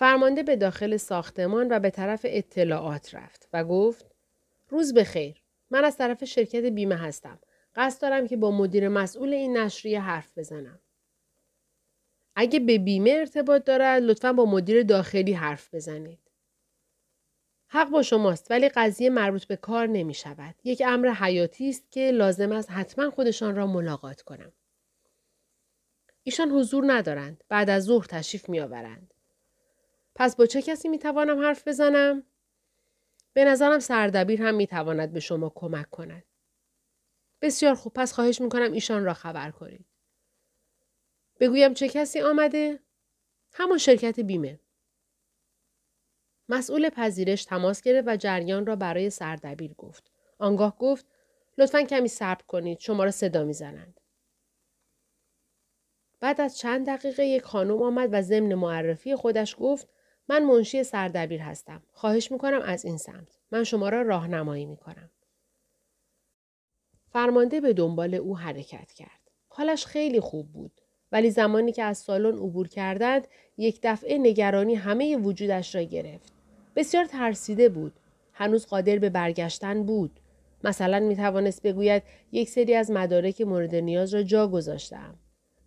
فرمانده به داخل ساختمان و به طرف اطلاعات رفت و گفت روز بخیر. من از طرف شرکت بیمه هستم. قصد دارم که با مدیر مسئول این نشریه حرف بزنم. اگه به بیمه ارتباط دارد لطفا با مدیر داخلی حرف بزنید. حق با شماست ولی قضیه مربوط به کار نمی شود. یک امر حیاتی است که لازم است حتما خودشان را ملاقات کنم. ایشان حضور ندارند. بعد از ظهر تشریف می آورند. پس با چه کسی می توانم حرف بزنم؟ به نظرم سردبیر هم می تواند به شما کمک کند. بسیار خوب پس خواهش می کنم ایشان را خبر کنید. بگویم چه کسی آمده؟ همان شرکت بیمه. مسئول پذیرش تماس گرفت و جریان را برای سردبیر گفت. آنگاه گفت لطفا کمی صبر کنید شما را صدا می‌زنند. بعد از چند دقیقه یک خانم آمد و ضمن معرفی خودش گفت من منشی سردبیر هستم. خواهش می‌کنم از این سمت. من شما را راهنمایی می‌کنم. فرمانده به دنبال او حرکت کرد. حالش خیلی خوب بود. ولی زمانی که از سالن عبور کردند یک دفعه نگرانی همه وجودش را گرفت. بسیار ترسیده بود. هنوز قادر به برگشتن بود. مثلا می توانست بگوید یک سری از مدارک مورد نیاز را جا گذاشتم.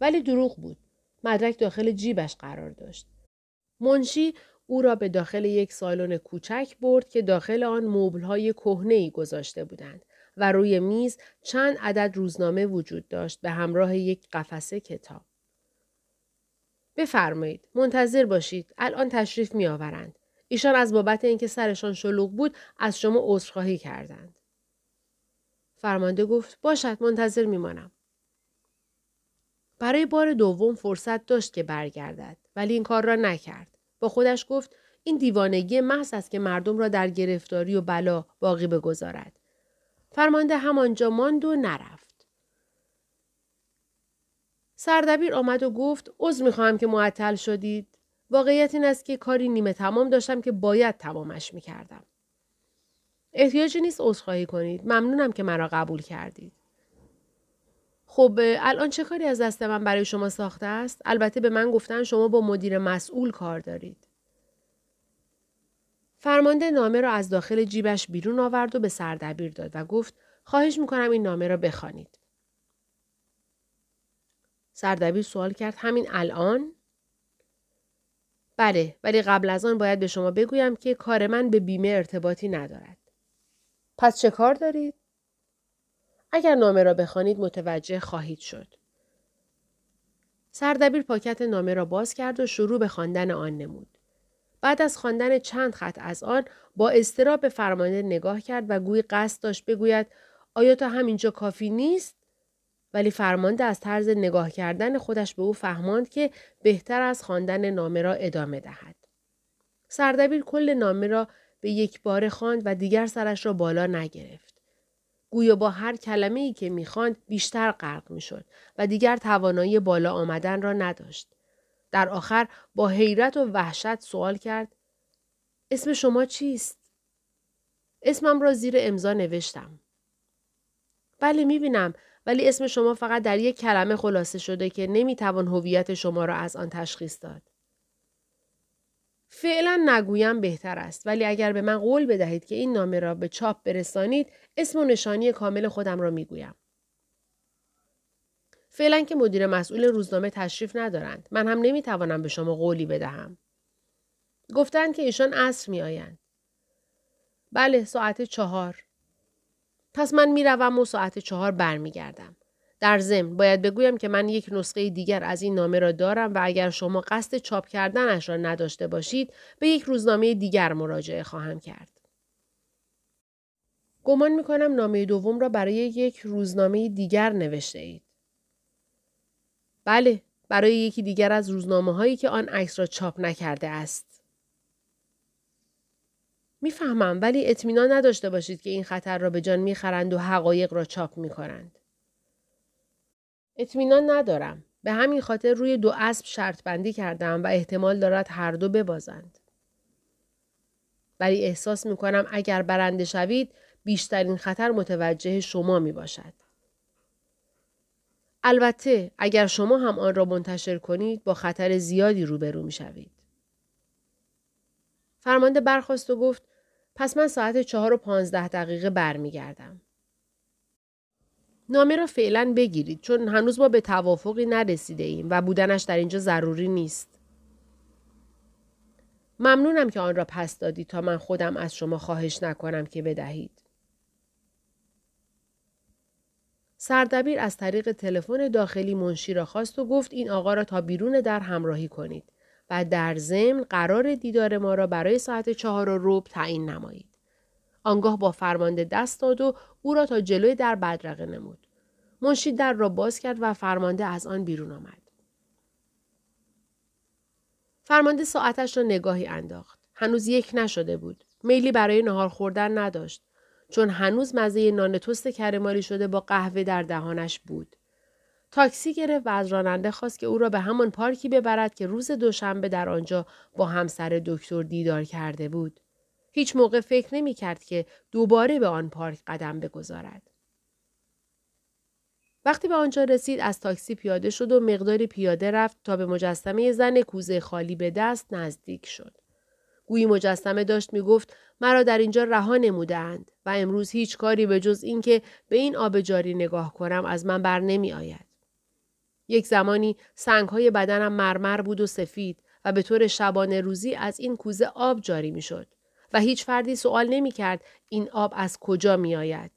ولی دروغ بود. مدرک داخل جیبش قرار داشت. منشی او را به داخل یک سالن کوچک برد که داخل آن مبلهای ای گذاشته بودند و روی میز چند عدد روزنامه وجود داشت به همراه یک قفسه کتاب. بفرمایید منتظر باشید الان تشریف می آورند. ایشان از بابت اینکه سرشان شلوغ بود از شما عذرخواهی کردند. فرمانده گفت باشد منتظر میمانم. برای بار دوم فرصت داشت که برگردد ولی این کار را نکرد. با خودش گفت این دیوانگی محض است که مردم را در گرفتاری و بلا باقی بگذارد. فرمانده همانجا ماند و نرفت. سردبیر آمد و گفت عذر می‌خواهم که معطل شدید. واقعیت این است که کاری نیمه تمام داشتم که باید تمامش می‌کردم. احتیاجی نیست عذرخواهی کنید. ممنونم که مرا قبول کردید. خب الان چه کاری از دست من برای شما ساخته است؟ البته به من گفتن شما با مدیر مسئول کار دارید. فرمانده نامه را از داخل جیبش بیرون آورد و به سردبیر داد و گفت خواهش می‌کنم این نامه را بخوانید. سردبیر سوال کرد همین الان؟ بله ولی قبل از آن باید به شما بگویم که کار من به بیمه ارتباطی ندارد. پس چه کار دارید؟ اگر نامه را بخوانید متوجه خواهید شد. سردبیر پاکت نامه را باز کرد و شروع به خواندن آن نمود. بعد از خواندن چند خط از آن با استراب به فرمانده نگاه کرد و گویی قصد داشت بگوید آیا تا همینجا کافی نیست؟ ولی فرمانده از طرز نگاه کردن خودش به او فهماند که بهتر از خواندن نامه را ادامه دهد. سردبیر کل نامه را به یک بار خواند و دیگر سرش را بالا نگرفت. گویا با هر کلمه ای که می‌خواند بیشتر غرق می‌شد و دیگر توانایی بالا آمدن را نداشت. در آخر با حیرت و وحشت سوال کرد اسم شما چیست؟ اسمم را زیر امضا نوشتم. بله می‌بینم ولی اسم شما فقط در یک کلمه خلاصه شده که نمی‌توان هویت شما را از آن تشخیص داد. فعلا نگویم بهتر است ولی اگر به من قول بدهید که این نامه را به چاپ برسانید اسم و نشانی کامل خودم را می‌گویم. فعلا که مدیر مسئول روزنامه تشریف ندارند. من هم نمی‌توانم به شما قولی بدهم. گفتند که ایشان عصر می آیند. بله ساعت چهار. پس من می‌روم و ساعت چهار برمیگردم. در ضمن باید بگویم که من یک نسخه دیگر از این نامه را دارم و اگر شما قصد چاپ کردنش را نداشته باشید به یک روزنامه دیگر مراجعه خواهم کرد. گمان می کنم نامه دوم را برای یک روزنامه دیگر نوشته اید. بله، برای یکی دیگر از روزنامه هایی که آن عکس را چاپ نکرده است. می‌فهمم ولی اطمینان نداشته باشید که این خطر را به جان می‌خرند و حقایق را چاپ می‌کنند. اطمینان ندارم. به همین خاطر روی دو اسب شرط بندی کردم و احتمال دارد هر دو ببازند. ولی احساس می کنم اگر برنده شوید بیشترین خطر متوجه شما می باشد. البته اگر شما هم آن را منتشر کنید با خطر زیادی روبرو می شوید. فرمانده برخواست و گفت پس من ساعت چهار و پانزده دقیقه برمیگردم. نامه را فعلا بگیرید چون هنوز ما به توافقی نرسیده ایم و بودنش در اینجا ضروری نیست. ممنونم که آن را پس دادید تا من خودم از شما خواهش نکنم که بدهید. سردبیر از طریق تلفن داخلی منشی را خواست و گفت این آقا را تا بیرون در همراهی کنید و در ضمن قرار دیدار ما را برای ساعت چهار و روب تعیین نمایید. آنگاه با فرمانده دست داد و او را تا جلوی در بدرقه نمود. منشی در را باز کرد و فرمانده از آن بیرون آمد. فرمانده ساعتش را نگاهی انداخت. هنوز یک نشده بود. میلی برای نهار خوردن نداشت. چون هنوز مزه نان توست کرمالی شده با قهوه در دهانش بود. تاکسی گرفت و از راننده خواست که او را به همان پارکی ببرد که روز دوشنبه در آنجا با همسر دکتر دیدار کرده بود. هیچ موقع فکر نمی کرد که دوباره به آن پارک قدم بگذارد. وقتی به آنجا رسید از تاکسی پیاده شد و مقداری پیاده رفت تا به مجسمه زن کوزه خالی به دست نزدیک شد. گویی مجسمه داشت می گفت مرا در اینجا رها نمودند و امروز هیچ کاری به جز اینکه به این آب جاری نگاه کنم از من بر نمی آید. یک زمانی سنگهای بدنم مرمر بود و سفید و به طور شبانه روزی از این کوزه آب جاری می شد و هیچ فردی سوال نمی کرد این آب از کجا می آید.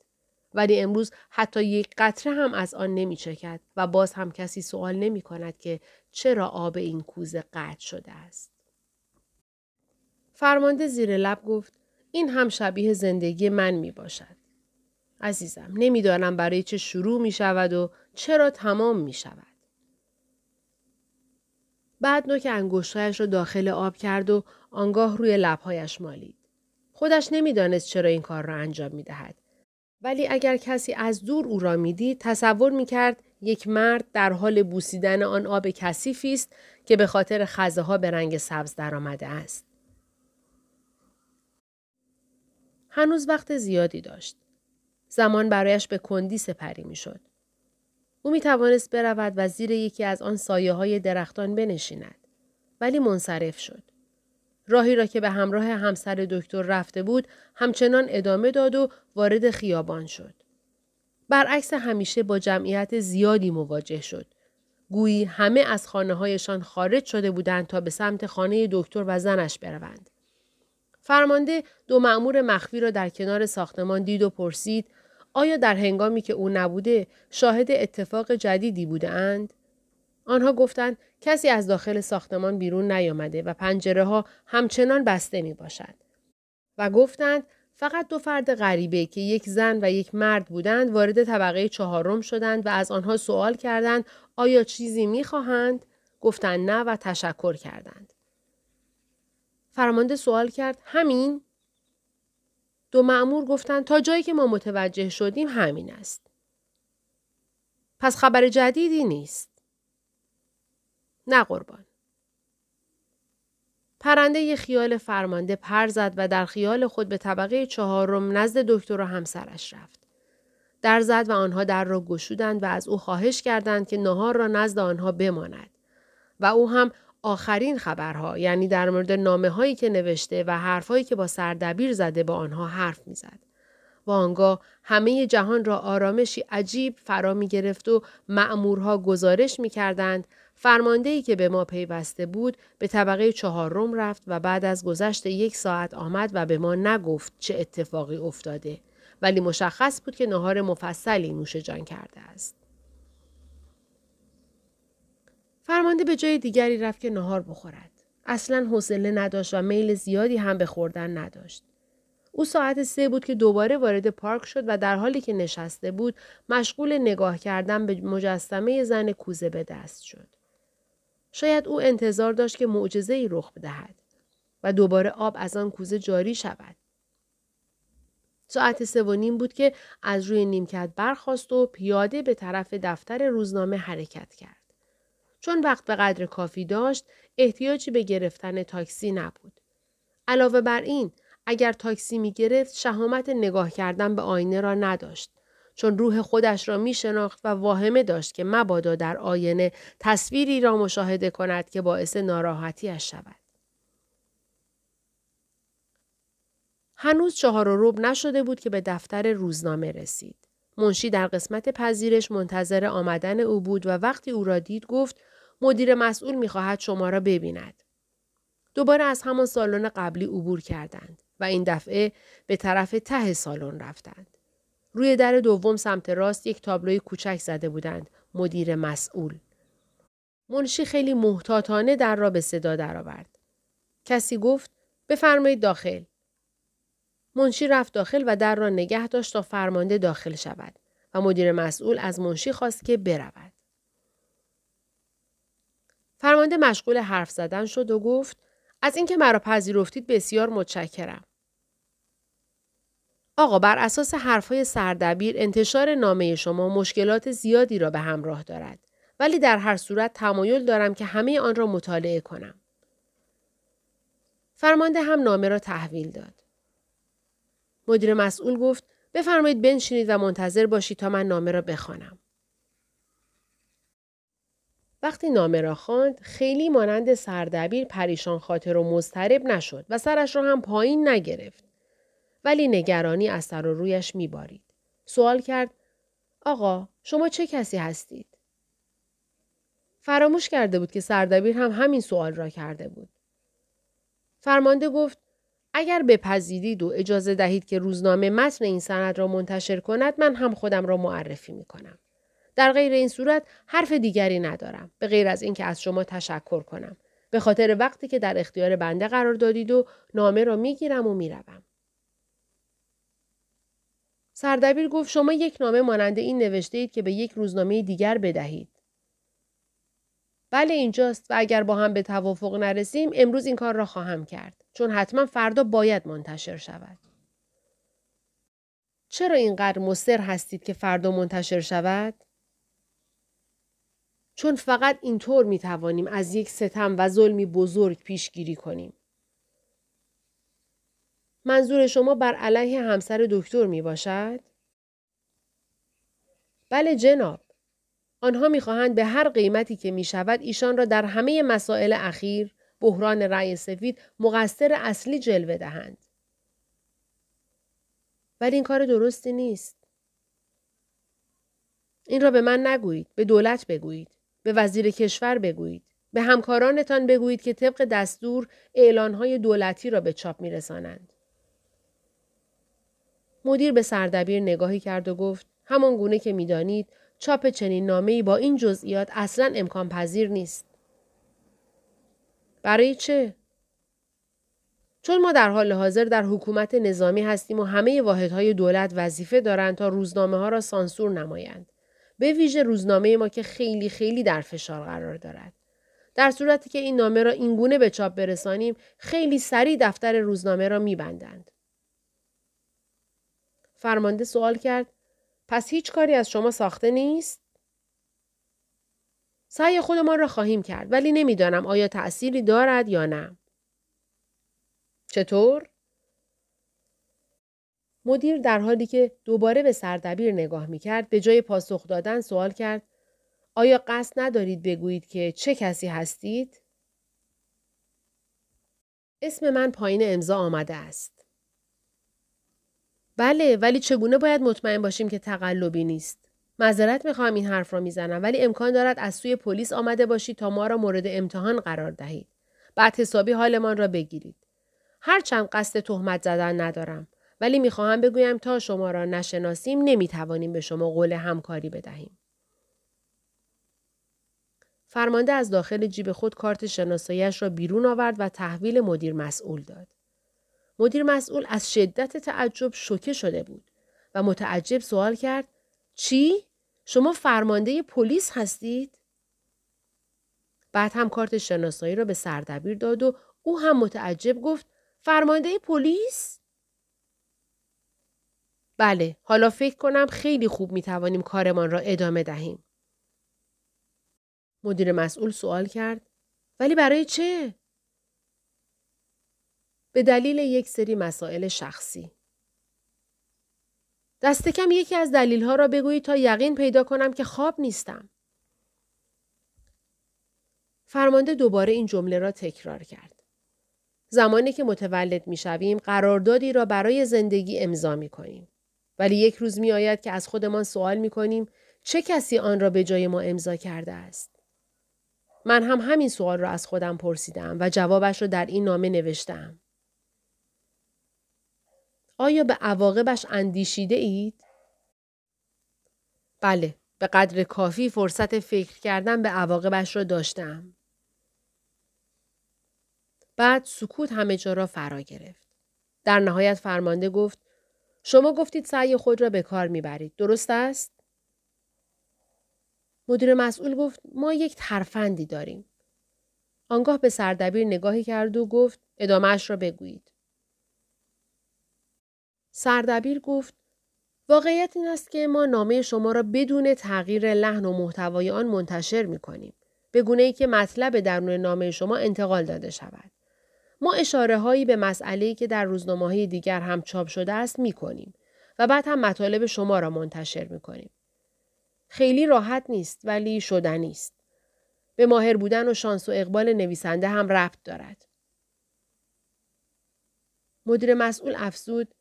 ولی امروز حتی یک قطره هم از آن نمی چکد و باز هم کسی سوال نمی کند که چرا آب این کوزه قطع شده است. فرمانده زیر لب گفت این هم شبیه زندگی من می باشد. عزیزم نمی‌دانم برای چه شروع می شود و چرا تمام می شود. بعد نوک انگشتهایش را داخل آب کرد و آنگاه روی لبهایش مالید. خودش نمی‌دانست چرا این کار را انجام می دهد. ولی اگر کسی از دور او را می‌دید تصور می کرد یک مرد در حال بوسیدن آن آب کثیفی است که به خاطر خزه ها به رنگ سبز درآمده است. هنوز وقت زیادی داشت. زمان برایش به کندی سپری می شد. او می توانست برود و زیر یکی از آن سایه های درختان بنشیند. ولی منصرف شد. راهی را که به همراه همسر دکتر رفته بود همچنان ادامه داد و وارد خیابان شد. برعکس همیشه با جمعیت زیادی مواجه شد. گویی همه از خانه هایشان خارج شده بودند تا به سمت خانه دکتر و زنش بروند. فرمانده دو معمور مخفی را در کنار ساختمان دید و پرسید آیا در هنگامی که او نبوده شاهد اتفاق جدیدی بوده اند؟ آنها گفتند کسی از داخل ساختمان بیرون نیامده و پنجره ها همچنان بسته می باشد. و گفتند فقط دو فرد غریبه که یک زن و یک مرد بودند وارد طبقه چهارم شدند و از آنها سوال کردند آیا چیزی می خواهند؟ گفتند نه و تشکر کردند. فرمانده سوال کرد همین؟ دو معمور گفتند تا جایی که ما متوجه شدیم همین است. پس خبر جدیدی نیست. نه قربان. پرنده یه خیال فرمانده پر زد و در خیال خود به طبقه چهارم نزد دکتر و همسرش رفت. در زد و آنها در را گشودند و از او خواهش کردند که نهار را نزد آنها بماند. و او هم آخرین خبرها یعنی در مورد نامه هایی که نوشته و حرفهایی که با سردبیر زده با آنها حرف می‌زد. و آنگاه همه جهان را آرامشی عجیب فرا می گرفت و معمورها گزارش می کردند فرماندهی که به ما پیوسته بود به طبقه چهارم رفت و بعد از گذشت یک ساعت آمد و به ما نگفت چه اتفاقی افتاده ولی مشخص بود که نهار مفصلی نوش جان کرده است. فرمانده به جای دیگری رفت که نهار بخورد. اصلا حوصله نداشت و میل زیادی هم به خوردن نداشت. او ساعت سه بود که دوباره وارد پارک شد و در حالی که نشسته بود مشغول نگاه کردن به مجسمه زن کوزه به دست شد. شاید او انتظار داشت که معجزه ای رخ بدهد و دوباره آب از آن کوزه جاری شود. ساعت سه و نیم بود که از روی نیمکت برخاست و پیاده به طرف دفتر روزنامه حرکت کرد. چون وقت به قدر کافی داشت احتیاجی به گرفتن تاکسی نبود. علاوه بر این اگر تاکسی می گرفت شهامت نگاه کردن به آینه را نداشت. چون روح خودش را می شناخت و واهمه داشت که مبادا در آینه تصویری را مشاهده کند که باعث ناراحتیش شود. هنوز چهار و رب نشده بود که به دفتر روزنامه رسید. منشی در قسمت پذیرش منتظر آمدن او بود و وقتی او را دید گفت مدیر مسئول می‌خواهد شما را ببیند. دوباره از همان سالن قبلی عبور کردند و این دفعه به طرف ته سالن رفتند. روی در دوم سمت راست یک تابلوی کوچک زده بودند. مدیر مسئول. منشی خیلی محتاطانه در را به صدا درآورد. کسی گفت بفرمایید داخل. منشی رفت داخل و در را نگه داشت تا فرمانده داخل شود و مدیر مسئول از منشی خواست که برود. فرمانده مشغول حرف زدن شد و گفت از اینکه مرا پذیرفتید بسیار متشکرم. آقا بر اساس حرفهای سردبیر انتشار نامه شما مشکلات زیادی را به همراه دارد ولی در هر صورت تمایل دارم که همه آن را مطالعه کنم. فرمانده هم نامه را تحویل داد. مدیر مسئول گفت بفرمایید بنشینید و منتظر باشید تا من نامه را بخوانم. وقتی نامه را خواند خیلی مانند سردبیر پریشان خاطر و مضطرب نشد و سرش را هم پایین نگرفت. ولی نگرانی از سر و رویش میبارید. سوال کرد آقا شما چه کسی هستید؟ فراموش کرده بود که سردبیر هم همین سوال را کرده بود. فرمانده گفت اگر بپذیرید و اجازه دهید که روزنامه متن این سند را منتشر کند من هم خودم را معرفی می کنم. در غیر این صورت حرف دیگری ندارم به غیر از اینکه از شما تشکر کنم به خاطر وقتی که در اختیار بنده قرار دادید و نامه را می‌گیرم و می‌روم سردبیر گفت شما یک نامه ماننده این نوشته اید که به یک روزنامه دیگر بدهید. بله اینجاست و اگر با هم به توافق نرسیم امروز این کار را خواهم کرد چون حتما فردا باید منتشر شود. چرا اینقدر مصر هستید که فردا منتشر شود؟ چون فقط اینطور می توانیم از یک ستم و ظلمی بزرگ پیشگیری کنیم. منظور شما بر علیه همسر دکتر می باشد؟ بله جناب. آنها می‌خواهند به هر قیمتی که می شود ایشان را در همه مسائل اخیر بحران رأی سفید مقصر اصلی جلوه دهند. ولی این کار درستی نیست. این را به من نگویید. به دولت بگویید. به وزیر کشور بگویید. به همکارانتان بگویید که طبق دستور اعلانهای دولتی را به چاپ میرسانند. مدیر به سردبیر نگاهی کرد و گفت همان گونه که می‌دانید چاپ چنین نامه‌ای با این جزئیات اصلا امکان پذیر نیست. برای چه؟ چون ما در حال حاضر در حکومت نظامی هستیم و همه واحدهای دولت وظیفه دارند تا روزنامه ها را سانسور نمایند. به ویژه روزنامه ما که خیلی خیلی در فشار قرار دارد. در صورتی که این نامه را اینگونه به چاپ برسانیم خیلی سریع دفتر روزنامه را میبندند. فرمانده سوال کرد پس هیچ کاری از شما ساخته نیست؟ سعی خودمان را خواهیم کرد ولی نمی‌دانم آیا تأثیری دارد یا نه. چطور؟ مدیر در حالی که دوباره به سردبیر نگاه می کرد به جای پاسخ دادن سوال کرد آیا قصد ندارید بگویید که چه کسی هستید؟ اسم من پایین امضا آمده است. بله ولی چگونه باید مطمئن باشیم که تقلبی نیست؟ معذرت می‌خواهم این حرف را می‌زنم ولی امکان دارد از سوی پلیس آمده باشید تا ما را مورد امتحان قرار دهید. بعد حسابی حالمان را بگیرید. هرچند قصد تهمت زدن ندارم. ولی می‌خواهم بگویم تا شما را نشناسیم نمی‌توانیم به شما قول همکاری بدهیم. فرمانده از داخل جیب خود کارت شناساییش را بیرون آورد و تحویل مدیر مسئول داد. مدیر مسئول از شدت تعجب شوکه شده بود و متعجب سوال کرد چی؟ شما فرمانده پلیس هستید؟ بعد هم کارت شناسایی را به سردبیر داد و او هم متعجب گفت فرمانده پلیس؟ بله، حالا فکر کنم خیلی خوب می توانیم کارمان را ادامه دهیم. مدیر مسئول سوال کرد ولی برای چه؟ به دلیل یک سری مسائل شخصی. دست کم یکی از دلیل ها را بگویید تا یقین پیدا کنم که خواب نیستم. فرمانده دوباره این جمله را تکرار کرد. زمانی که متولد می شویم قراردادی را برای زندگی امضا می کنیم. ولی یک روز می آید که از خودمان سوال می کنیم چه کسی آن را به جای ما امضا کرده است؟ من هم همین سوال را از خودم پرسیدم و جوابش را در این نامه نوشتم. آیا به عواقبش اندیشیده اید؟ بله، به قدر کافی فرصت فکر کردن به عواقبش را داشتم. بعد سکوت همه جا را فرا گرفت. در نهایت فرمانده گفت شما گفتید سعی خود را به کار می‌برید. درست است؟ مدیر مسئول گفت ما یک ترفندی داریم. آنگاه به سردبیر نگاهی کرد و گفت ادامهش را بگویید. سردبیر گفت واقعیت این است که ما نامه شما را بدون تغییر لحن و محتوای آن منتشر می کنیم. به گونه ای که مطلب درون نامه شما انتقال داده شود. ما اشاره هایی به مسئله که در روزنامه دیگر هم چاپ شده است می کنیم و بعد هم مطالب شما را منتشر می کنیم. خیلی راحت نیست ولی شدنی است. به ماهر بودن و شانس و اقبال نویسنده هم ربط دارد. مدیر مسئول افزود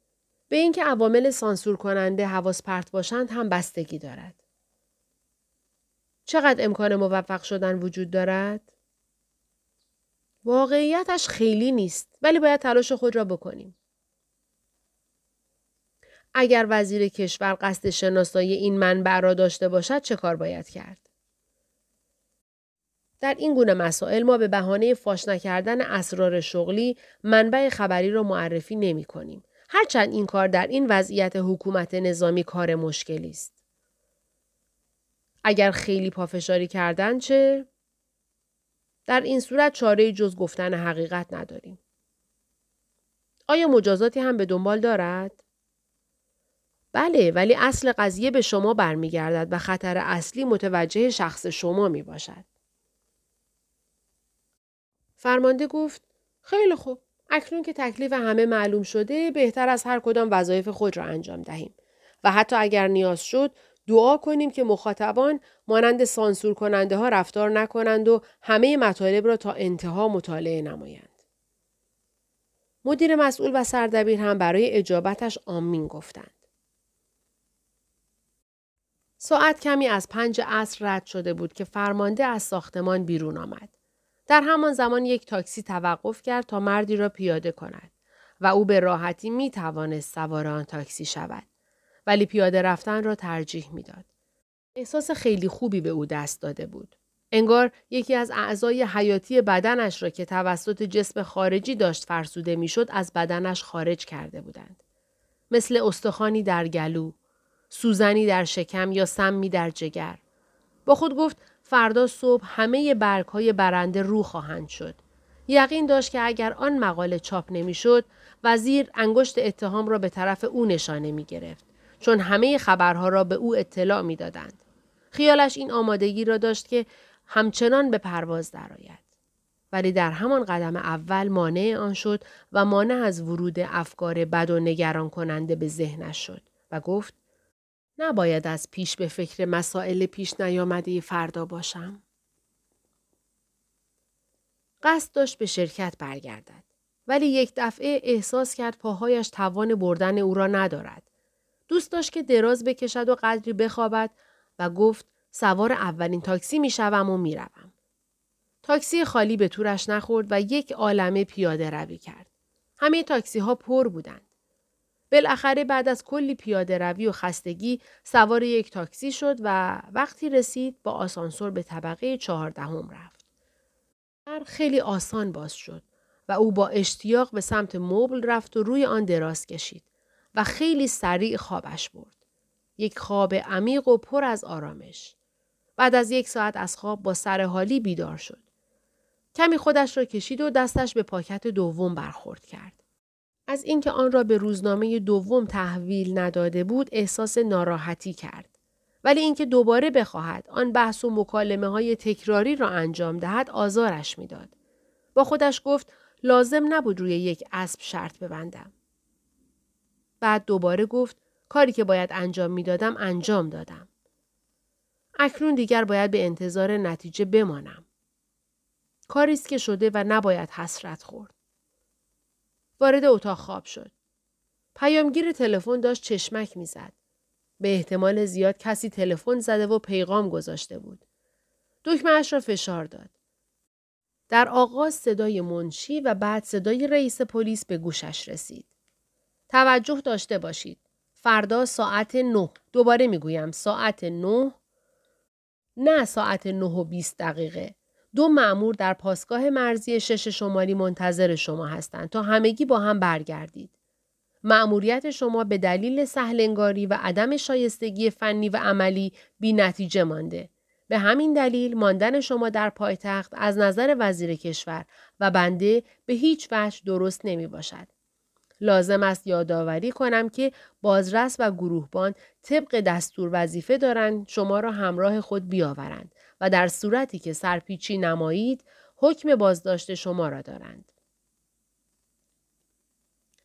به اینکه عوامل سانسور کننده حواس پرت باشند هم بستگی دارد. چقدر امکان موفق شدن وجود دارد؟ واقعیتش خیلی نیست ولی باید تلاش خود را بکنیم. اگر وزیر کشور قصد شناسایی این منبع را داشته باشد چه کار باید کرد؟ در این گونه مسائل ما به بهانه فاش نکردن اسرار شغلی منبع خبری را معرفی نمی کنیم. هرچند این کار در این وضعیت حکومت نظامی کار مشکلی است. اگر خیلی پافشاری کردن چه؟ در این صورت چاره جز گفتن حقیقت نداریم. آیا مجازاتی هم به دنبال دارد؟ بله ولی اصل قضیه به شما برمیگردد و خطر اصلی متوجه شخص شما می باشد. فرمانده گفت خیلی خوب. اکنون که تکلیف همه معلوم شده بهتر از هر کدام وظایف خود را انجام دهیم و حتی اگر نیاز شد دعا کنیم که مخاطبان مانند سانسور کننده ها رفتار نکنند و همه مطالب را تا انتها مطالعه نمایند. مدیر مسئول و سردبیر هم برای اجابتش آمین گفتند. ساعت کمی از پنج عصر رد شده بود که فرمانده از ساختمان بیرون آمد. در همان زمان یک تاکسی توقف کرد تا مردی را پیاده کند و او به راحتی می توانست سوار آن تاکسی شود. ولی پیاده رفتن را ترجیح می‌داد. احساس خیلی خوبی به او دست داده بود. انگار یکی از اعضای حیاتی بدنش را که توسط جسم خارجی داشت فرسوده می‌شد از بدنش خارج کرده بودند. مثل استخوانی در گلو، سوزنی در شکم یا سمی در جگر. با خود گفت فردا صبح همه برگ های برنده رو خواهند شد. یقین داشت که اگر آن مقاله چاپ نمی‌شد وزیر انگشت اتهام را به طرف او نشانه می گرفت. چون همه خبرها را به او اطلاع می دادند. خیالش این آمادگی را داشت که همچنان به پرواز درآید. ولی در همان قدم اول مانع آن شد و مانع از ورود افکار بد و نگران کننده به ذهنش شد و گفت نباید از پیش به فکر مسائل پیش نیامده فردا باشم. قصد داشت به شرکت برگردد. ولی یک دفعه احساس کرد پاهایش توان بردن او را ندارد. دوست داشت که دراز بکشد و قدری بخوابد و گفت سوار اولین تاکسی می شوم و می روم. تاکسی خالی به تورش نخورد و یک عالمه پیاده روی کرد. همه تاکسی ها پر بودند. بالاخره بعد از کلی پیاده روی و خستگی سوار یک تاکسی شد و وقتی رسید با آسانسور به طبقه چهاردهم رفت. در خیلی آسان باز شد و او با اشتیاق به سمت مبل رفت و روی آن دراز کشید و خیلی سریع خوابش برد. یک خواب عمیق و پر از آرامش. بعد از یک ساعت از خواب با سر حالی بیدار شد. کمی خودش را کشید و دستش به پاکت دوم برخورد کرد. از اینکه آن را به روزنامه دوم تحویل نداده بود احساس ناراحتی کرد. ولی اینکه دوباره بخواهد آن بحث و مکالمه های تکراری را انجام دهد آزارش می‌داد. با خودش گفت لازم نبود روی یک اسب شرط ببندم. بعد دوباره گفت کاری که باید انجام می‌دادم انجام دادم. اکنون دیگر باید به انتظار نتیجه بمانم. کاری است که شده و نباید حسرت خورد. وارد اتاق خواب شد. پیامگیر تلفن داشت چشمک می‌زد. به احتمال زیاد کسی تلفن زده و پیغام گذاشته بود. دکمه را فشار داد. در آغاز صدای منشی و بعد صدای رئیس پلیس به گوشش رسید. توجه داشته باشید. فردا ساعت نه. دوباره می‌گویم ساعت نه. نه ساعت نه و 20 دقیقه. دو معمور در پاسگاه مرزی شش شمالی منتظر شما هستند تا همگی با هم برگردید. مأموریت شما به دلیل سهلنگاری و عدم شایستگی فنی و عملی بی نتیجه مانده. به همین دلیل ماندن شما در پایتخت از نظر وزیر کشور و بنده به هیچ وجه درست نمی باشد. لازم است یادآوری کنم که بازرس و گروهبان طبق دستور وظیفه دارند شما را همراه خود بیاورند و در صورتی که سرپیچی نمایید حکم بازداشت شما را دارند.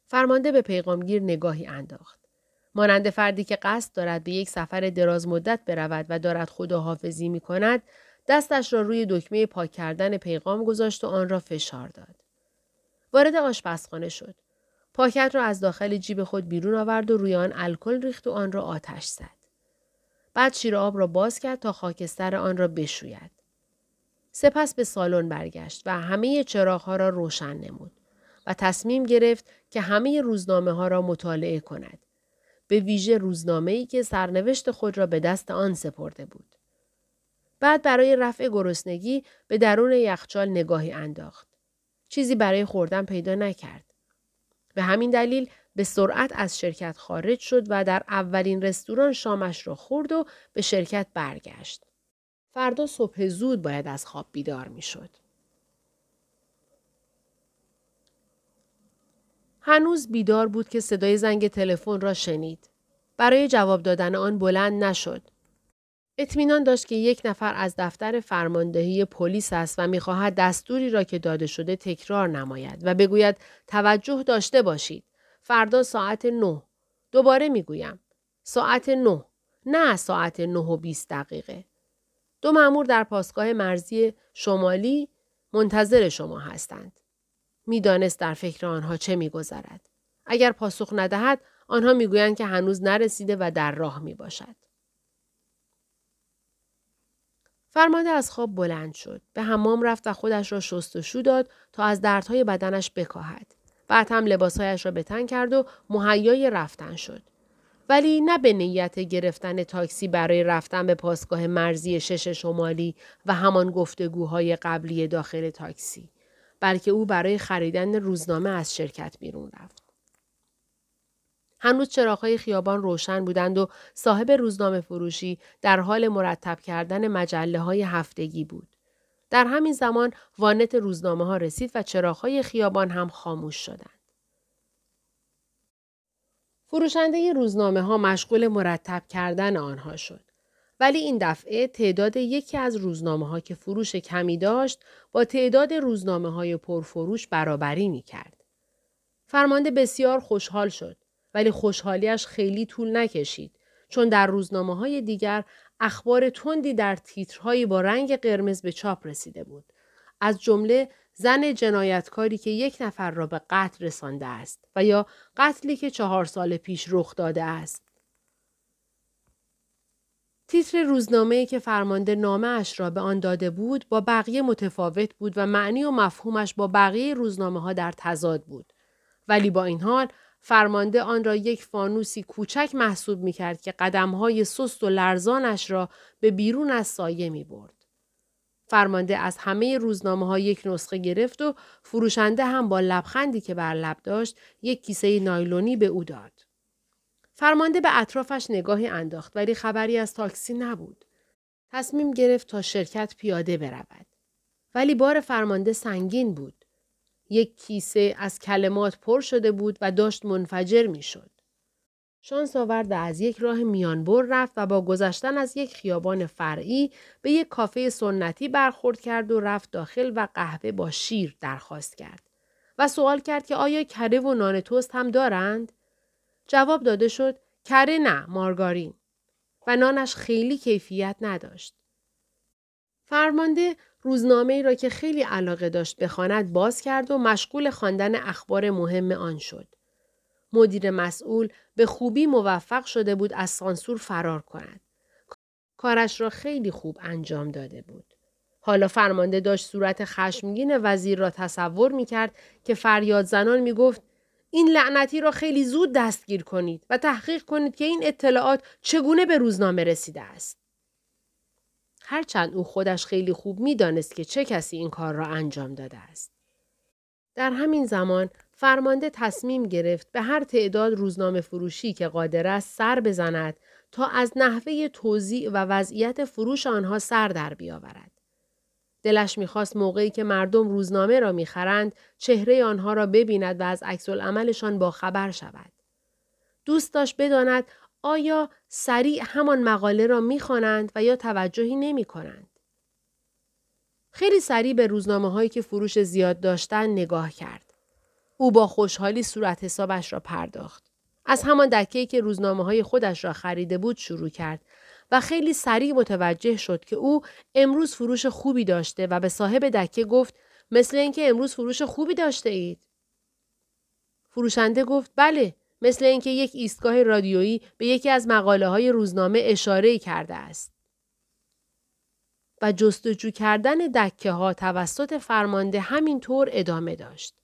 فرمانده به پیغامگیر نگاهی انداخت. مانند فردی که قصد دارد به یک سفر دراز مدت برود و دارد خداحافظی می کند، دستش را روی دکمه پاک کردن پیغام گذاشت و آن را فشار داد. وارد آشپزخانه شد. پاکت را از داخل جیب خود بیرون آورد و روی آن الکل ریخت و آن را آتش زد. بعد شیر آب را باز کرد تا خاکستر آن را بشوید. سپس به سالن برگشت و همه چراغها را روشن نمود و تصمیم گرفت که همه روزنامه ها را مطالعه کند. به ویژه روزنامه ای که سرنوشت خود را به دست آن سپرده بود. بعد برای رفع گرسنگی به درون یخچال نگاهی انداخت. چیزی برای خوردن پیدا نکرد. به همین دلیل به سرعت از شرکت خارج شد و در اولین رستوران شامش را خورد و به شرکت برگشت. فردا صبح زود باید از خواب بیدار می شد. هنوز بیدار بود که صدای زنگ تلفن را شنید. برای جواب دادن آن بلند نشد. اطمینان داشت که یک نفر از دفتر فرماندهی پلیس است و می‌خواهد دستوری را که داده شده تکرار نماید و بگوید توجه داشته باشید. فردا ساعت نه. دوباره می‌گویم. ساعت نه. نه ساعت نه و 20 دقیقه. دو مأمور در پاسگاه مرزی شمالی منتظر شما هستند. می‌دانست در فکر آنها چه میگذرد. اگر پاسخ ندهد آنها می‌گویند که هنوز نرسیده و در راه می باشد. فرمانده از خواب بلند شد. به حمام رفت و خودش را شستشو داد تا از دردهای بدنش بکاهد. بعد هم لباسهایش را به کرد و مهیای رفتن شد. ولی نه به نیت گرفتن تاکسی برای رفتن به پاسگاه مرزی شش شمالی و همان گفتگوهای قبلی داخل تاکسی. بلکه او برای خریدن روزنامه از شرکت بیرون رفت. هنوز چراغهای خیابان روشن بودند و صاحب روزنامه فروشی در حال مرتب کردن مجله های هفتگی بود. در همین زمان وانت روزنامه ها رسید و چراغهای خیابان هم خاموش شدند. فروشنده روزنامه ها مشغول مرتب کردن آنها شد. ولی این دفعه تعداد یکی از روزنامه ها که فروش کمی داشت با تعداد روزنامه های پرفروش برابری می کرد. فرمانده بسیار خوشحال شد ولی خوشحالیش خیلی طول نکشید چون در روزنامه های دیگر اخبار تندی در تیترهایی با رنگ قرمز به چاپ رسیده بود. از جمله زن جنایتکاری که یک نفر را به قتل رسانده است و یا قتلی که چهار سال پیش رخ داده است. تیتر روزنامه که فرمانده نامه اش را به آن داده بود با بقیه متفاوت بود و معنی و مفهومش با بقیه روزنامه ها در تضاد بود. ولی با این حال فرمانده آن را یک فانوسی کوچک محسوب می کرد که قدمهای سست و لرزانش را به بیرون از سایه می برد. فرمانده از همه روزنامه ها یک نسخه گرفت و فروشنده هم با لبخندی که بر لب داشت یک کیسه نایلونی به او داد. فرمانده به اطرافش نگاهی انداخت ولی خبری از تاکسی نبود. تصمیم گرفت تا شرکت پیاده برود. ولی بار فرمانده سنگین بود. یک کیسه از کلمات پر شده بود و داشت منفجر می شد. شانس آورد از یک راه میانبر رفت و با گذشتن از یک خیابان فرعی به یک کافه سنتی برخورد کرد و رفت داخل و قهوه با شیر درخواست کرد. و سوال کرد که آیا کره و نان توست هم دارند؟ جواب داده شد کره نه مارگارین و نانش خیلی کیفیت نداشت. فرمانده روزنامه ای را که خیلی علاقه داشت بخواند باز کرد و مشغول خواندن اخبار مهم آن شد. مدیر مسئول به خوبی موفق شده بود از سانسور فرار کند. کارش را خیلی خوب انجام داده بود. حالا فرمانده داشت صورت خشمگین وزیر را تصور می کرد که فریاد زنان می گفت این لعنتی را خیلی زود دستگیر کنید و تحقیق کنید که این اطلاعات چگونه به روزنامه رسیده است. هرچند او خودش خیلی خوب می‌دانست که چه کسی این کار را انجام داده است. در همین زمان فرمانده تصمیم گرفت به هر تعداد روزنامه فروشی که قادر است سر بزند تا از نحوه توزیع و وضعیت فروش آنها سر در بیاورد. دلش می‌خواست موقعی که مردم روزنامه را می‌خرند چهره آنها را ببیند و از عکس عملشان با خبر شود. دوست داشت بداند آیا سریع همان مقاله را می‌خوانند و یا توجهی نمی کنند. خیلی سریع به روزنامه هایی که فروش زیاد داشتن نگاه کرد. او با خوشحالی صورت حسابش را پرداخت. از همان دکه‌ای که روزنامه های خودش را خریده بود شروع کرد و خیلی سریع متوجه شد که او امروز فروش خوبی داشته و به صاحب دکه گفت مثل اینکه امروز فروش خوبی داشته اید. فروشنده گفت بله مثل اینکه یک ایستگاه رادیویی به یکی از مقاله های روزنامه اشاره کرده است. و جستجو کردن دکه ها توسط فرمانده همینطور ادامه داشت.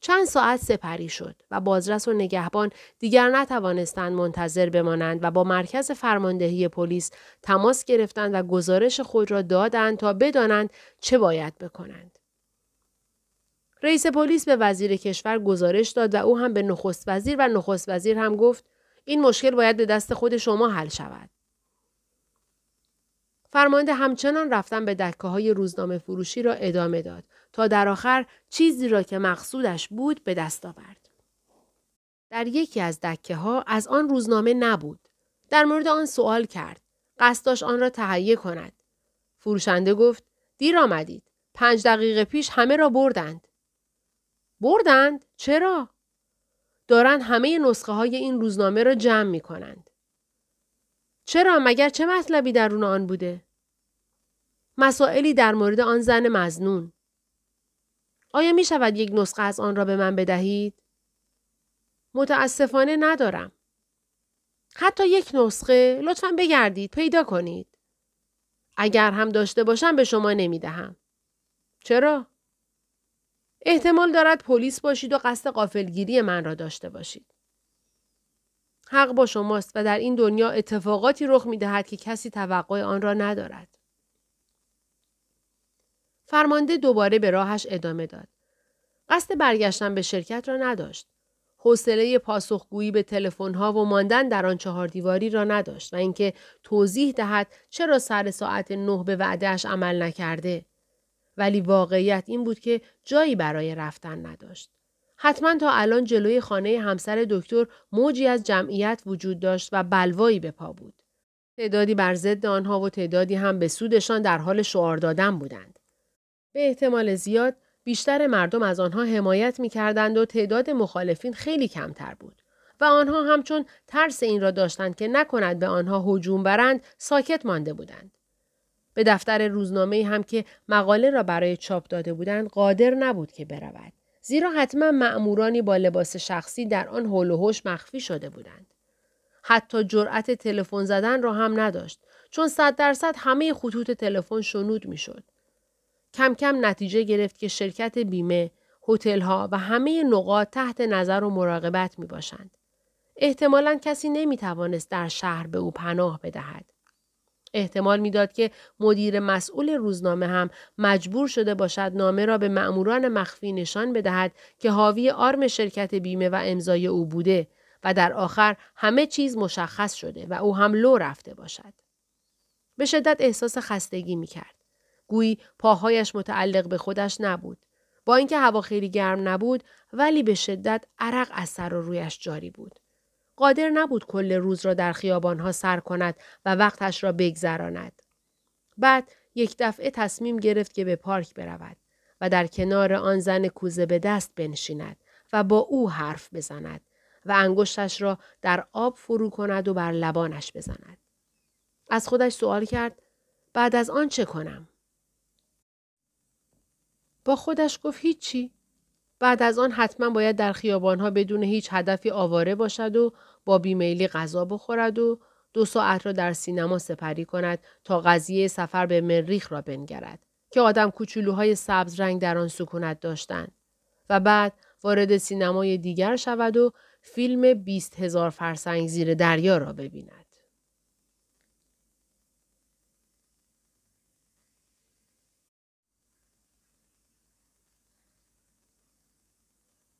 چند ساعت سپری شد و بازرس و نگهبان دیگر نتوانستند منتظر بمانند و با مرکز فرماندهی پلیس تماس گرفتند و گزارش خود را دادند تا بدانند چه باید بکنند. رئیس پلیس به وزیر کشور گزارش داد و او هم به نخست وزیر و نخست وزیر هم گفت این مشکل باید به دست خود شما حل شود. فرمانده همچنان رفتن به دکه های روزنامه فروشی را ادامه داد تا در آخر چیزی را که مقصودش بود به دست آورد. در یکی از دکه ها از آن روزنامه نبود. در مورد آن سوال کرد. قصد آن را تهیه کند. فروشنده گفت دیر آمدید. پنج دقیقه پیش همه را بردند. بردند؟ چرا؟ دارند همه نسخه های این روزنامه را جمع می کنند. چرا مگر چه مطلبی درون آن بوده؟ مسائلی در مورد آن زن مزنون. آیا می شود یک نسخه از آن را به من بدهید؟ متاسفانه ندارم. حتی یک نسخه لطفا بگردید پیدا کنید. اگر هم داشته باشم به شما نمی دهم. چرا؟ احتمال دارد پلیس باشید و قصد قافلگیری من را داشته باشید. حق با شماست و در این دنیا اتفاقاتی رخ می دهد که کسی توقع آن را ندارد. فرمانده دوباره به راهش ادامه داد. قصد برگشتن به شرکت را نداشت. حوصله پاسخگویی به تلفن‌ها و ماندن در آن چهار دیواری را نداشت و اینکه توضیح دهد چرا سر ساعت نه به وعدهش عمل نکرده. ولی واقعیت این بود که جایی برای رفتن نداشت. حتما تا الان جلوی خانه همسر دکتر موجی از جمعیت وجود داشت و بلوایی به پا بود. تعدادی بر ضد آنها و تعدادی هم به سودشان در حال شعار دادن بودند. به احتمال زیاد بیشتر مردم از آنها حمایت می کردند و تعداد مخالفین خیلی کمتر بود. و آنها همچون ترس این را داشتند که نکند به آنها هجوم برند ساکت مانده بودند. به دفتر روزنامه هم که مقاله را برای چاپ داده بودند قادر نبود که برود. زیرا حتما مأمورانی با لباس شخصی در آن هول و مخفی شده بودند. حتی جرأت تلفن زدن را هم نداشت چون صد درصد همه خطوط تلفن شنود می‌شد. کم کم نتیجه گرفت که شرکت بیمه، ها و همه نقاط تحت نظر و مراقبت می باشند. احتمالا کسی نمی توانست در شهر به او پناه بدهد. احتمال می‌داد که مدیر مسئول روزنامه هم مجبور شده باشد نامه را به مأموران مخفی نشان بدهد که حاوی آرم شرکت بیمه و امضای او بوده و در آخر همه چیز مشخص شده و او هم لو رفته باشد. به شدت احساس خستگی می کرد. گویی پاهایش متعلق به خودش نبود. با اینکه هوا خیلی گرم نبود ولی به شدت عرق از سر و رویش جاری بود. قادر نبود کل روز را در خیابانها سر کند و وقتش را بگذراند. بعد یک دفعه تصمیم گرفت که به پارک برود و در کنار آن زن کوزه به دست بنشیند و با او حرف بزند و انگشتش را در آب فرو کند و بر لبانش بزند. از خودش سوال کرد بعد از آن چه کنم؟ با خودش گفت هیچی. بعد از آن حتما باید در خیابانها بدون هیچ هدفی آواره باشد و با بیمیلی غذا بخورد و دو ساعت را در سینما سپری کند تا قضیه سفر به مریخ را بنگرد که آدم کوچولوهای سبز رنگ در آن سکونت داشتند و بعد وارد سینمای دیگر شود و فیلم بیست هزار فرسنگ زیر دریا را ببیند.